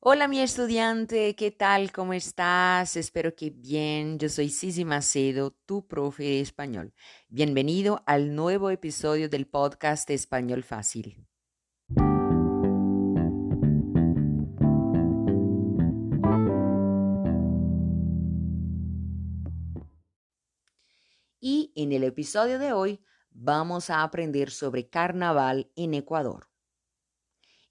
Hola mi estudiante, ¿qué tal? ¿Cómo estás? Espero que bien. Yo soy Sisi Macedo, tu profe de español. Bienvenido al nuevo episodio del podcast Español Fácil. Y en el episodio de hoy vamos a aprender sobre carnaval en Ecuador.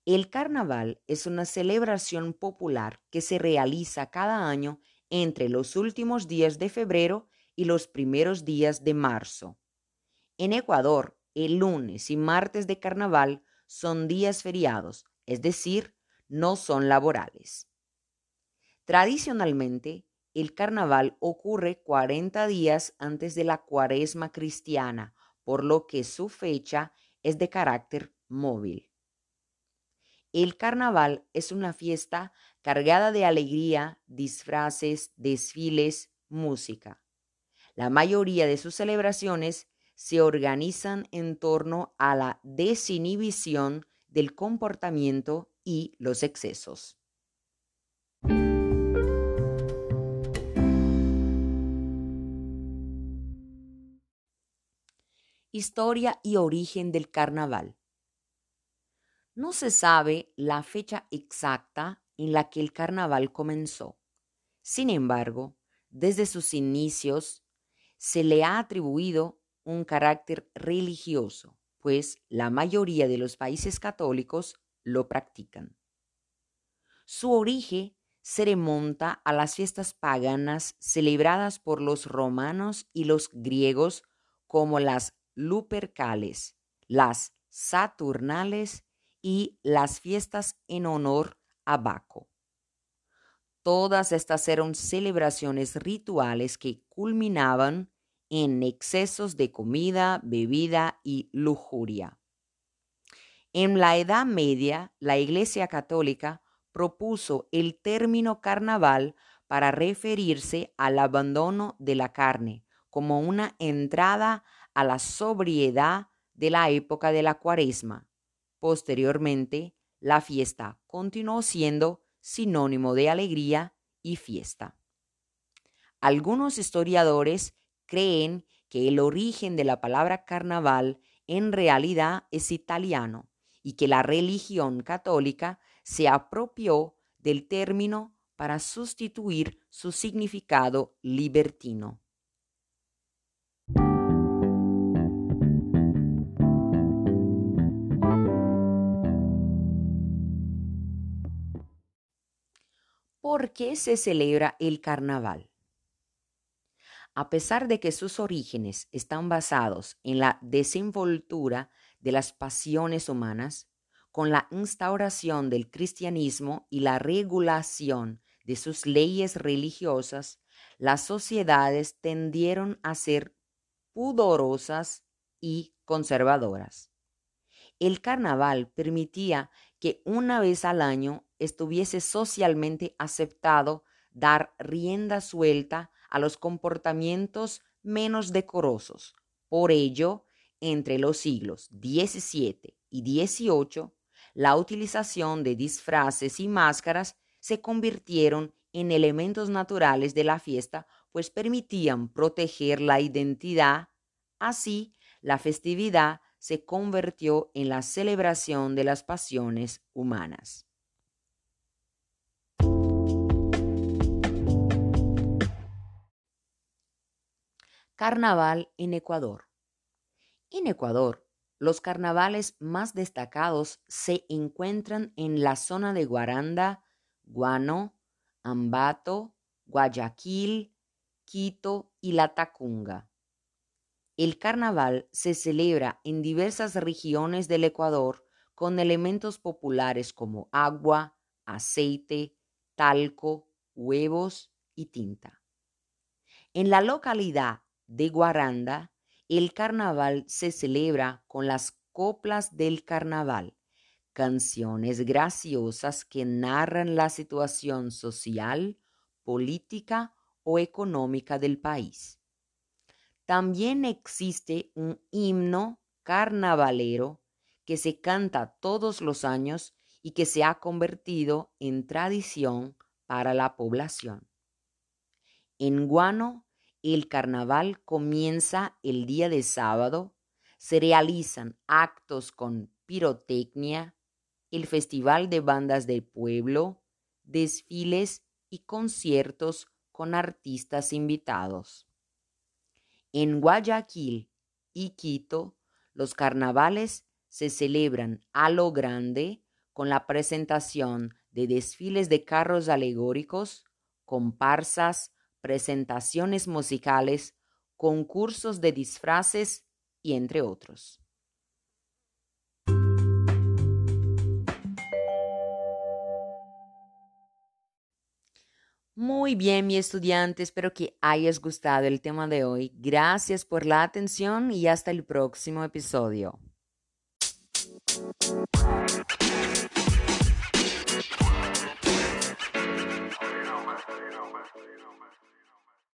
El carnaval es una celebración popular que se realiza cada año entre los últimos días de febrero y los primeros días de marzo. En Ecuador, el lunes y martes de carnaval son días feriados, es decir, no son laborales. Tradicionalmente, el carnaval ocurre 40 días antes de la cuaresma cristiana, por lo que su fecha es de carácter móvil. El carnaval es una fiesta cargada de alegría, disfraces, desfiles, música. La mayoría de sus celebraciones se organizan en torno a la desinhibición del comportamiento y los excesos. Historia y origen del carnaval. No se sabe la fecha exacta en la que el carnaval comenzó. Sin embargo, desde sus inicios se le ha atribuido un carácter religioso, pues la mayoría de los países católicos lo practican. Su origen se remonta a las fiestas paganas celebradas por los romanos y los griegos como las Lupercales, las Saturnales y las fiestas en honor a Baco. Todas estas eran celebraciones rituales que culminaban en excesos de comida, bebida y lujuria. En la Edad Media, la Iglesia Católica propuso el término carnaval para referirse al abandono de la carne como una entrada a la sobriedad de la época de la cuaresma, Posteriormente, la fiesta continuó siendo sinónimo de alegría y fiesta. Algunos historiadores creen que el origen de la palabra carnaval en realidad es italiano y que la religión católica se apropió del término para sustituir su significado libertino. ¿Por qué se celebra el carnaval? A pesar de que sus orígenes están basados en la desenvoltura de las pasiones humanas, con la instauración del cristianismo y la regulación de sus leyes religiosas, las sociedades tendieron a ser pudorosas y conservadoras. El carnaval permitía que una vez al año estuviese socialmente aceptado dar rienda suelta a los comportamientos menos decorosos. Por ello, entre los siglos XVII y XVIII, la utilización de disfraces y máscaras se convirtieron en elementos naturales de la fiesta, pues permitían proteger la identidad. Así, la festividad se convirtió en la celebración de las pasiones humanas. Carnaval en Ecuador. En Ecuador, los carnavales más destacados se encuentran en la zona de Guaranda, Guano, Ambato, Guayaquil, Quito y La Tacunga. El carnaval se celebra en diversas regiones del Ecuador con elementos populares como agua, aceite, talco, huevos y tinta. En la localidad de Guaranda, el carnaval se celebra con las coplas del carnaval, canciones graciosas que narran la situación social, política o económica del país. También existe un himno carnavalero que se canta todos los años y que se ha convertido en tradición para la población. En Guano, el carnaval comienza el día de sábado, se realizan actos con pirotecnia, el festival de bandas del pueblo, desfiles y conciertos con artistas invitados. En Guayaquil y Quito, los carnavales se celebran a lo grande con la presentación de desfiles de carros alegóricos, comparsas, presentaciones musicales, concursos de disfraces y entre otros. Muy bien, mi estudiante, espero que hayas gustado el tema de hoy. Gracias por la atención y hasta el próximo episodio.